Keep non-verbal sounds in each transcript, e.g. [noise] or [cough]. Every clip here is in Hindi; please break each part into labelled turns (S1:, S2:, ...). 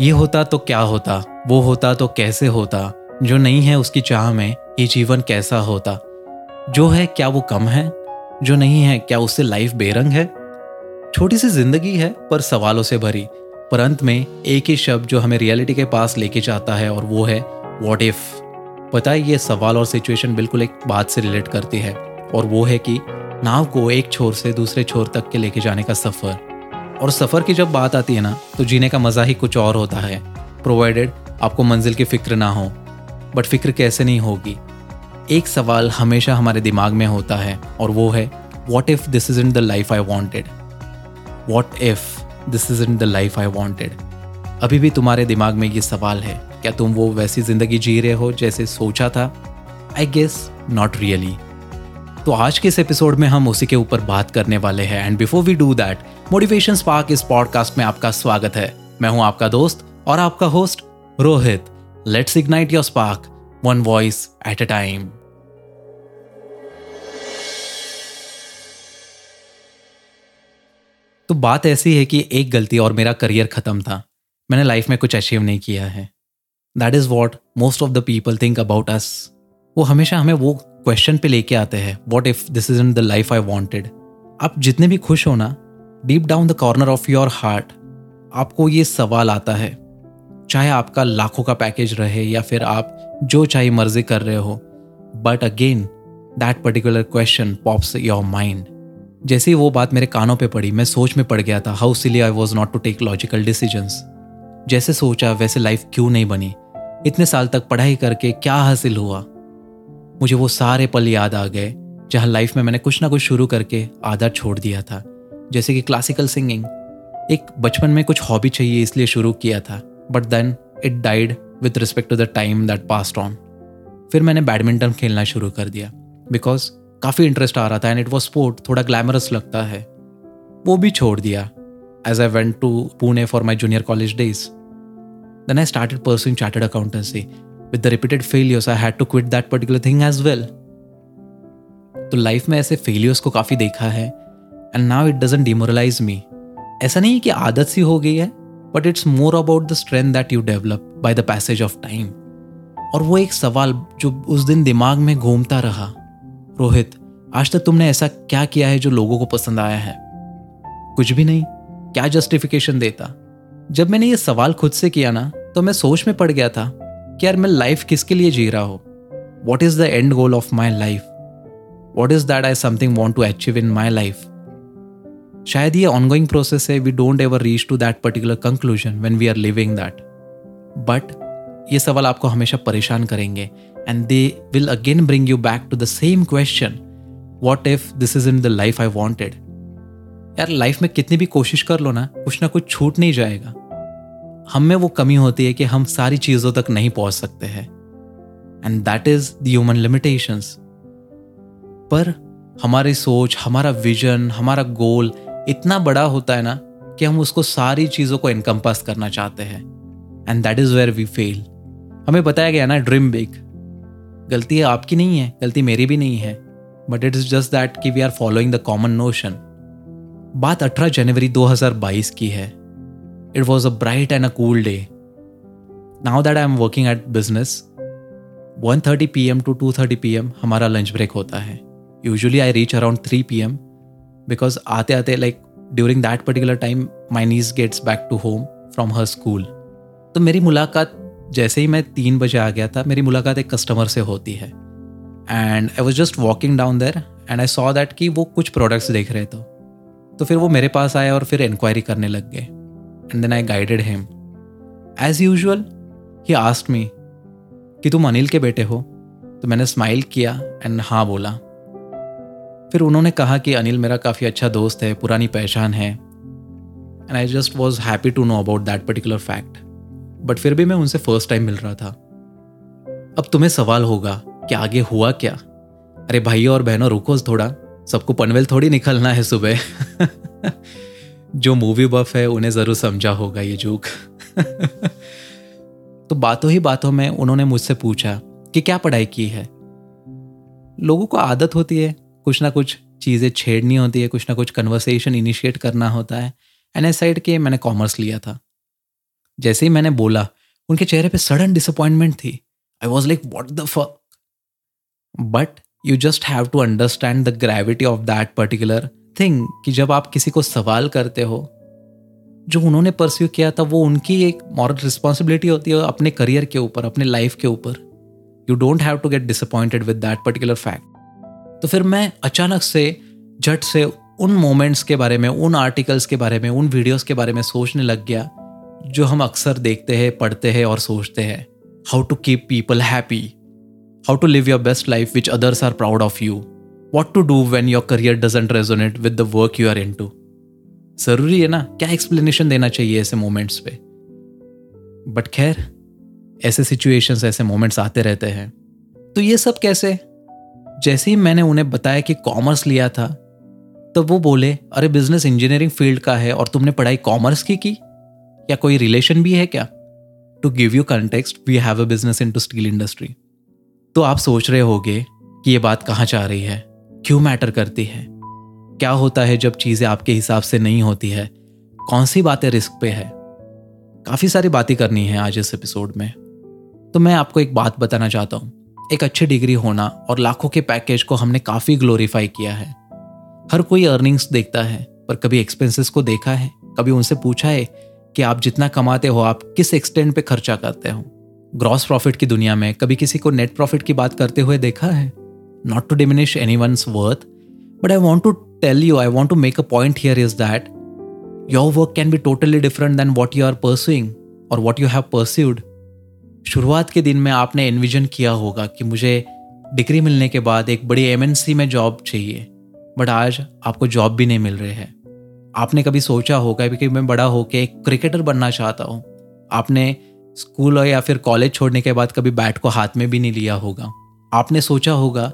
S1: ये होता तो क्या होता? वो होता तो कैसे होता? जो नहीं है उसकी चाह में ये जीवन कैसा होता? जो है क्या वो कम है? जो नहीं है क्या उससे लाइफ बेरंग है? छोटी सी ज़िंदगी है, पर सवालों से भरी। पर अंत में एक ही शब्द जो हमें रियलिटी के पास लेके जाता है, और वो है वॉट इफ़ पता है, ये सवाल और सिचुएशन बिल्कुल एक बात से रिलेट करती है। और वो है कि नाव को एक छोर से दूसरे छोर तक के लेके जाने का सफ़र। और सफ़र की जब बात आती है ना तो जीने का मज़ा ही कुछ और होता है। प्रोवाइडेड आपको मंजिल की फ़िक्र ना हो बट फ़िक्र कैसे नहीं होगी? एक सवाल हमेशा हमारे दिमाग में होता है, और वो है what if this is in the life I wanted what if this is in the life I wanted अभी भी तुम्हारे दिमाग में ये सवाल है, क्या तुम वो वैसी ज़िंदगी जी रहे हो जैसे सोचा था? आई गेस नॉट रियली तो आज के इस एपिसोड में हम उसी के ऊपर बात करने वाले हैं and before we do that motivation spark इस पॉडकास्ट में आपका स्वागत है। मैं हूँ आपका दोस्त और आपका host Rohit. Let's ignite your spark one voice at a time तो बात ऐसी है कि एक गलती और मेरा करियर खत्म था। मैंने लाइफ में कुछ अचीव नहीं किया है। That is what most of the people think about us वो हमेशा हमें वो क्वेश्चन पे लेके आते हैं what if this is in the life I wanted आप जितने भी खुश हो ना deep down the corner of your heart आपको ये सवाल आता है, चाहे आपका लाखों का पैकेज रहे या फिर आप जो चाहे मर्ज़ी कर रहे हो but again that particular question pops your mind जैसे ही वो बात मेरे कानों पे पड़ी, मैं सोच में पड़ गया था how silly I was not to take logical decisions जैसे सोचा, वैसे लाइफ क्यों नहीं बनी? इतने साल तक पढ़ाई करके क्या हासिल हुआ? मुझे वो सारे पल याद आ गए, जहाँ लाइफ में मैंने कुछ ना कुछ शुरू करके आधा छोड़ दिया था। जैसे कि क्लासिकल सिंगिंग एक बचपन में कुछ हॉबी चाहिए इसलिए शुरू किया था but then it died with respect to the time that passed on फिर मैंने बैडमिंटन खेलना शुरू कर दिया बिकॉज़ काफ़ी इंटरेस्ट आ रहा था एंड इट वॉज़ स्पोर्ट थोड़ा ग्लैमरस लगता है। वो भी छोड़ दिया as I went to Pune for my junior college days then I started pursuing chartered accountancy with the repeated failures, I had to quit that particular thing as well. तो लाइफ में ऐसे फेलियर्स को काफ़ी देखा है and now it doesn't demoralise me ऐसा नहीं कि आदत सी हो गई है but it's more about the strength that you develop by the passage of time और वो एक सवाल जो उस दिन दिमाग में घूमता रहा। रोहित, आज तक तुमने ऐसा क्या किया है जो लोगों को पसंद आया है? कुछ भी नहीं। क्या जस्टिफिकेशन देता? जब मैंने ये सवाल खुद से किया ना तो मैं सोच में पड़ गया था कि यार मैं लाइफ किसके लिए जी रहा हूँ? What is the end goal of my life what is that I something want to achieve in my life शायद ये ऑनगोइंग प्रोसेस है we don't ever reach to that particular conclusion when we are living that but ये सवाल आपको हमेशा परेशान करेंगे and they will again bring you back to the same question what if this is in the life I wanted यार लाइफ में कितनी भी कोशिश कर लो ना, कुछ ना कुछ छूट नहीं जाएगा। हम में वो कमी होती है कि हम सारी चीज़ों तक नहीं पहुँच सकते हैं। And that is the human limitations पर हमारी सोच, हमारा विजन हमारा गोल इतना बड़ा होता है ना कि हम उसको सारी चीज़ों को इनकम्पास करना चाहते हैं and that is where we fail हमें बताया गया ना ड्रीम बिग गलती आपकी नहीं है गलती मेरी भी नहीं है but it is just that कि we are following the common notion बात 18 जनवरी 2022 की है It was a bright and a cool day. Now that I am working at business, 1:30 p.m. to 2:30 p.m. हमारा लंच ब्रेक होता है usually I reach around 3 p.m. Because आते आते like during that particular time my niece gets back to home from her school तो मेरी मुलाकात जैसे ही मैं तीन बजे आ गया था, मेरी मुलाकात एक कस्टमर से होती है. And I was just walking down there and I saw that कि वो कुछ प्रोडक्ट्स देख रहे थे. तो फिर वो मेरे पास आए और फिर इंक्वायरी करने लग गए. And then I guided him. As usual he asked me कि तुम अनिल के बेटे हो? तो मैंने स्माइल किया एंड हाँ बोला. फिर उन्होंने कहा कि अनिल मेरा काफ़ी अच्छा दोस्त है, पुरानी पहचान है and I just was happy to know about that particular fact but फिर भी मैं उनसे फ़र्स्ट टाइम मिल रहा था। अब तुम्हें सवाल होगा, कि आगे हुआ क्या? अरे भाइयों और बहनों, रुको थोड़ा। सबको पनवेल थोड़ी निकलना है सुबह। [laughs] जो मूवी बफ है, उन्हें ज़रूर समझा होगा ये जोक [laughs] तो बातों ही बातों में उन्होंने मुझसे पूछा कि क्या पढ़ाई की है? लोगों को आदत होती है कुछ ना कुछ चीज़ें छेड़नी होती है, कुछ ना कुछ कन्वर्सेशन इनिशिएट करना होता है। एंड एस साइड के मैंने कॉमर्स लिया था। जैसे ही मैंने बोला, उनके चेहरे पे सडन डिसअपॉइंटमेंट थी। I was like what the fuck but you just have to understand the gravity of that particular thing कि जब आप किसी को सवाल करते हो, जो उन्होंने परस्यू किया था, वो उनकी एक मॉरल रिस्पॉन्सिबिलिटी होती है अपने करियर के ऊपर, अपने लाइफ के ऊपर। You don't have to get disappointed with that particular fact तो फिर मैं अचानक से, झट से उन मोमेंट्स के बारे में, उन आर्टिकल्स के बारे में, उन वीडियोस के बारे में सोचने लग गया, जो हम अक्सर देखते हैं, पढ़ते हैं और सोचते हैं। How to keep people happy how to live your best life which others are proud of you what to do when your career doesn't resonate with the work you are in to ज़रूरी है ना? क्या एक्सप्लेनेशन देना चाहिए ऐसे मोमेंट्स पे? बट खैर, ऐसे सिचुएशंस ऐसे मोमेंट्स आते रहते हैं। तो ये सब कैसे? जैसे ही मैंने उन्हें बताया कि कॉमर्स लिया था तो वो बोले, अरे बिज़नेस इंजीनियरिंग फ़ील्ड का है और तुमने पढ़ाई कॉमर्स की की? या कोई रिलेशन भी है क्या? To give you context we have a business in to steel industry तो आप सोच रहे होगे कि ये बात कहाँ जा रही है? क्यों मैटर करती है? क्या होता है जब चीज़ें आपके हिसाब से नहीं होती है? कौन सी बातें रिस्क पे है? काफ़ी सारी बातें करनी है आज इस एपिसोड में। तो मैं आपको एक बात बताना चाहता हूँ। एक अच्छी डिग्री होना और लाखों के पैकेज को हमने काफ़ी ग्लोरीफाई किया है। हर कोई अर्निंग्स देखता है, पर कभी एक्सपेंसेस को देखा है, कभी उनसे पूछा है कि आप जितना कमाते हो, आप किस एक्सटेंड पे खर्चा करते हो। ग्रॉस प्रॉफिट की दुनिया में कभी किसी को नेट प्रॉफिट की बात करते हुए देखा है? Not to diminish any one worth but I want to tell you I want to make a point here is that your work can be totally different than what you are pursuing और वॉट यू हैव परस्यूड शुरुआत के दिन में आपने एनविजन किया होगा कि मुझे डिग्री मिलने के बाद एक बड़ी एमएनसी में जॉब चाहिए बट आज आपको जॉब भी नहीं मिल रहे हैं। आपने कभी सोचा होगा कि मैं बड़ा होकर एक क्रिकेटर बनना चाहता हूँ? आपने स्कूल या फिर कॉलेज छोड़ने के बाद कभी बैट को हाथ में भी नहीं लिया होगा? आपने सोचा होगा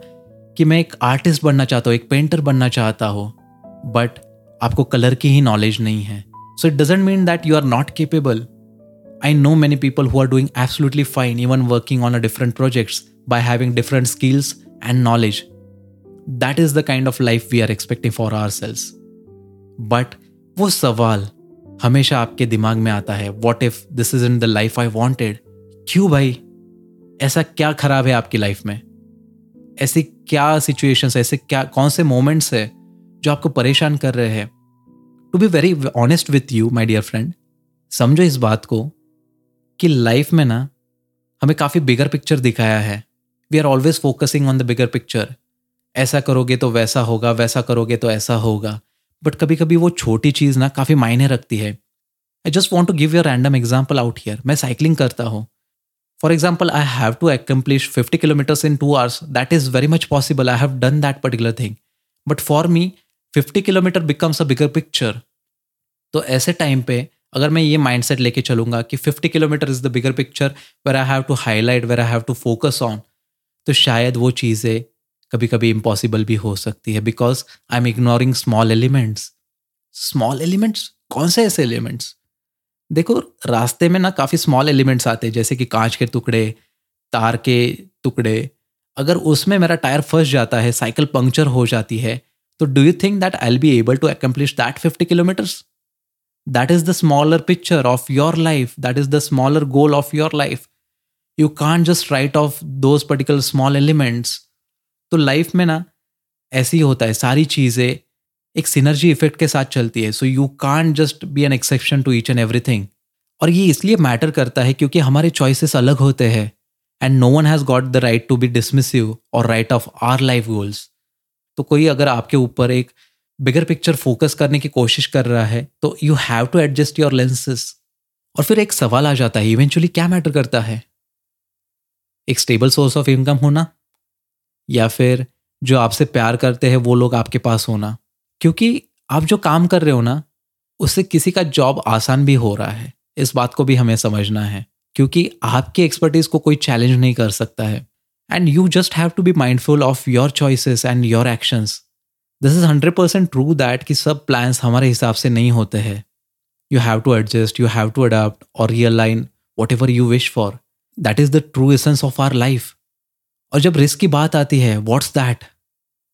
S1: कि मैं एक आर्टिस्ट बनना चाहता हूँ, एक पेंटर बनना चाहता हूँ बट आपको कलर की ही नॉलेज नहीं है। So it doesn't mean that you are not capable I know many people who are doing absolutely fine, even working on a different projects by having different skills and knowledge. That is the kind of life we are expecting for ourselves. But वो सवाल हमेशा आपके दिमाग में आता है what if this is in the life I wanted क्यों भाई ऐसा क्या खराब है आपकी लाइफ में ऐसी क्या सिचुएशंस ऐसे क्या कौन से मोमेंट्स है जो आपको परेशान कर रहे हैं to be very honest with you my dear friend समझो इस बात को कि लाइफ में ना, हमें काफ़ी बिगर पिक्चर दिखाया है। We are always focusing on the bigger picture ऐसा करोगे तो वैसा होगा, वैसा करोगे तो ऐसा होगा। बट कभी कभी वो छोटी चीज़ ना काफ़ी मायने रखती है। I just want to give your random example out here मैं साइकिलिंग करता हूँ। For example I have to accomplish fifty kilometers in two hours that is very much possible I have done that particular thing but for me fifty kilometer becomes a bigger picture तो ऐसे टाइम पे अगर मैं ये माइंडसेट लेके चलूँगा कि 50 kilometer is the bigger picture where I have to highlight where I have to focus on तो शायद वो चीज़ें कभी कभी इम्पॉसिबल भी हो सकती है because I am ignoring small elements small elements कौन से ऐसे एलिमेंट्स देखो, रास्ते में ना काफ़ी स्मॉल एलिमेंट्स आते हैं, जैसे कि कांच के टुकड़े, तार के टुकड़े। अगर उसमें मेरा टायर फंस जाता है साइकिल पंक्चर हो जाती है तो do you think that I'll be able to accomplish that fifty kilometers that is the smaller picture of your life. That is the smaller goal of your life. You can't just write off those particular small elements. तो लाइफ में ना, ऐसे ही होता है। सारी चीज़ें एक सिनर्जी इफ़ेक्ट के साथ चलती है। So you can just be an exception to each and everything और ये इसलिए मैटर करता है क्योंकि हमारे चॉइसेस अलग होते हैं। And no one has got the right to be dismissive और write off our life goals तो कोई अगर आपके ऊपर एक बिगर पिक्चर फोकस करने की कोशिश कर रहा है तो you have to adjust your lenses और फिर एक सवाल आ जाता है इवेंचुअली क्या मैटर करता है? एक स्टेबल सोर्स ऑफ़ इनकम होना, या फिर जो आपसे प्यार करते हैं वो लोग आपके पास होना? क्योंकि आप जो काम कर रहे हो ना, उससे किसी का जॉब आसान भी हो रहा है। इस बात को भी हमें समझना है, क्योंकि आपकी एक्सपर्टीज को कोई चैलेंज नहीं कर सकता है। And you just have to be mindful of your choices and your actions this is hundred percent true that कि सब प्लान्स हमारे हिसाब से नहीं होते हैं। You have to adjust you have to adapt और realign whatever you wish for that is the true essence of our life और जब रिस्क की बात आती है वॉट्स दैट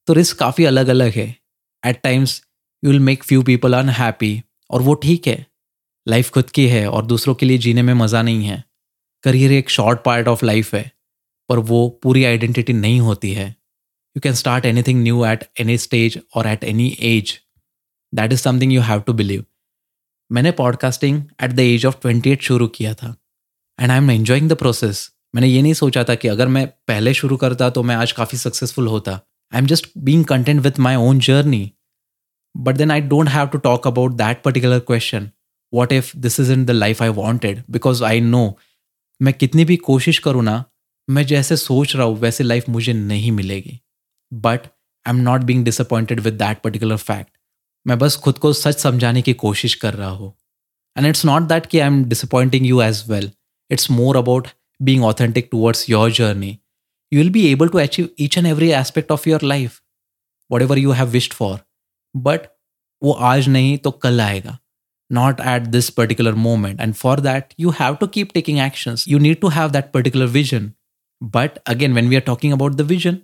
S1: तो रिस्क काफ़ी अलग अलग है। At times you will make few people unhappy और वो ठीक है। लाइफ खुद की है और दूसरों के लिए जीने में मज़ा नहीं है। करियर एक शॉर्ट पार्ट ऑफ़ लाइफ है, पर वो पूरी आइडेंटिटी नहीं होती है। You can start anything new at any stage और at any age that is something you have to believe मैंने podcasting at the age of twenty eight शुरू किया था and I am enjoying the process मैंने ये नहीं सोचा था कि अगर मैं पहले शुरू करता तो मैं आज काफ़ी सक्सेसफुल होता। I am just being content with my own journey but then I don't have to talk about that particular question what if this is in the life I wanted because I know मैं कितनी भी कोशिश करूँ ना, मैं जैसे सोच रहा हूँ, वैसे लाइफ मुझे नहीं मिलेगी। But I am not being disappointed with that particular fact मैं बस खुद को सच समझाने की कोशिश कर रहा हूँ एंड इट्स नॉट दैट कि I am disappointing you as well it's more about being authentic towards your journey, you will be able to achieve each and every aspect of your life, whatever you have wished for. But वो आज नहीं तो कल आएगा not at this particular moment and for that you have to keep taking actions you need to have that particular vision but again when we are talking about the vision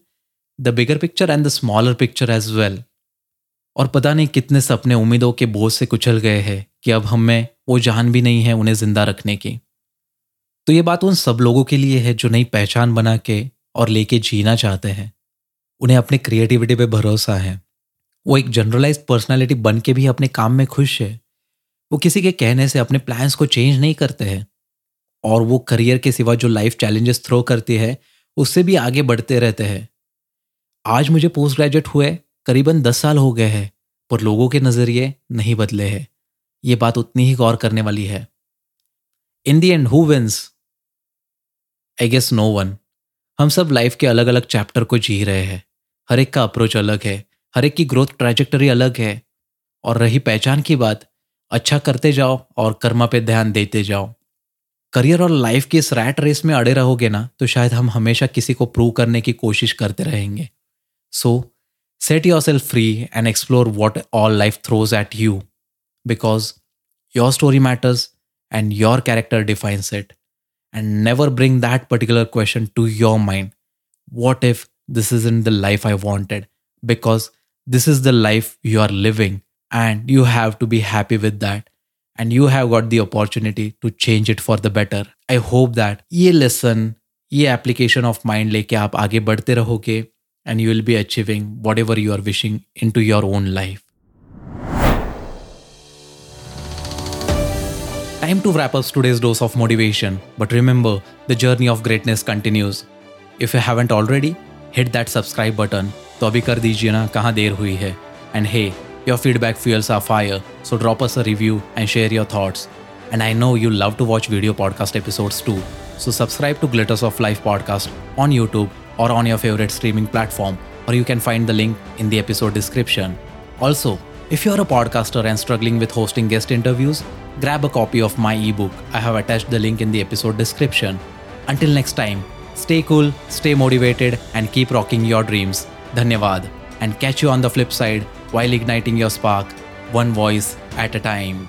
S1: the bigger picture and the smaller picture as well और पता नहीं कितने सपने उम्मीदों के बोझ से कुचल गए हैं कि अब हमें वो जान भी नहीं है उन्हें ज़िंदा रखने की। तो ये बात उन सब लोगों के लिए है जो नई पहचान बना के और लेके जीना चाहते हैं। उन्हें अपने क्रिएटिविटी पे भरोसा है। वो एक जनरलाइज पर्सनालिटी बन के भी अपने काम में खुश है। वो किसी के कहने से अपने प्लान्स को चेंज नहीं करते हैं। और वो करियर के सिवा जो लाइफ चैलेंजेस थ्रो करती है, उससे भी आगे बढ़ते रहते हैं। आज मुझे पोस्ट ग्रेजुएट हुए करीबन दस साल हो गए हैं, पर लोगों के नज़रिए नहीं बदले हैं। ये बात उतनी ही गौर करने वाली है। In the end who wins I guess no one हम सब लाइफ के अलग अलग चैप्टर को जी रहे हैं। हर एक का अप्रोच अलग है, हर एक की ग्रोथ ट्रैजेक्टरी अलग है। और रही पहचान की बात अच्छा करते जाओ और कर्मा पे ध्यान देते जाओ। करियर और लाइफ की इस रैट रेस में अड़े रहोगे ना तो शायद हम हमेशा किसी को प्रूव करने की कोशिश करते रहेंगे। So set yourself free and explore what all life throws at you because your story matters and your character defines it and never bring that particular question to your mind. What if this isn't the life I wanted? Because this is the life you are living, and you have to be happy with that. And you have got the opportunity to change it for the better. I hope that ये lesson, ये application of mind लेके आप आगे बढ़ते रहोगे and you will be achieving whatever you are wishing into your own life. Time to wrap up today's dose of motivation, but remember, the journey of greatness continues. If you haven't already, hit that subscribe button. तो अभी कर दीजिए ना कहाँ देर हुई है and hey your feedback fuels our fire so drop us a review and share your thoughts and I know you love to watch video podcast episodes too. So subscribe to Glitters of Life podcast on YouTube or on your favorite streaming platform, or you can find the link in the episode description. Also, if you're a podcaster and struggling with hosting guest interviews, grab a copy of my ebook. I have attached the link in the episode description. Until next time, stay cool, stay motivated, and keep rocking your dreams. Dhanyavad. And catch you on the flip side while igniting your spark, one voice at a time.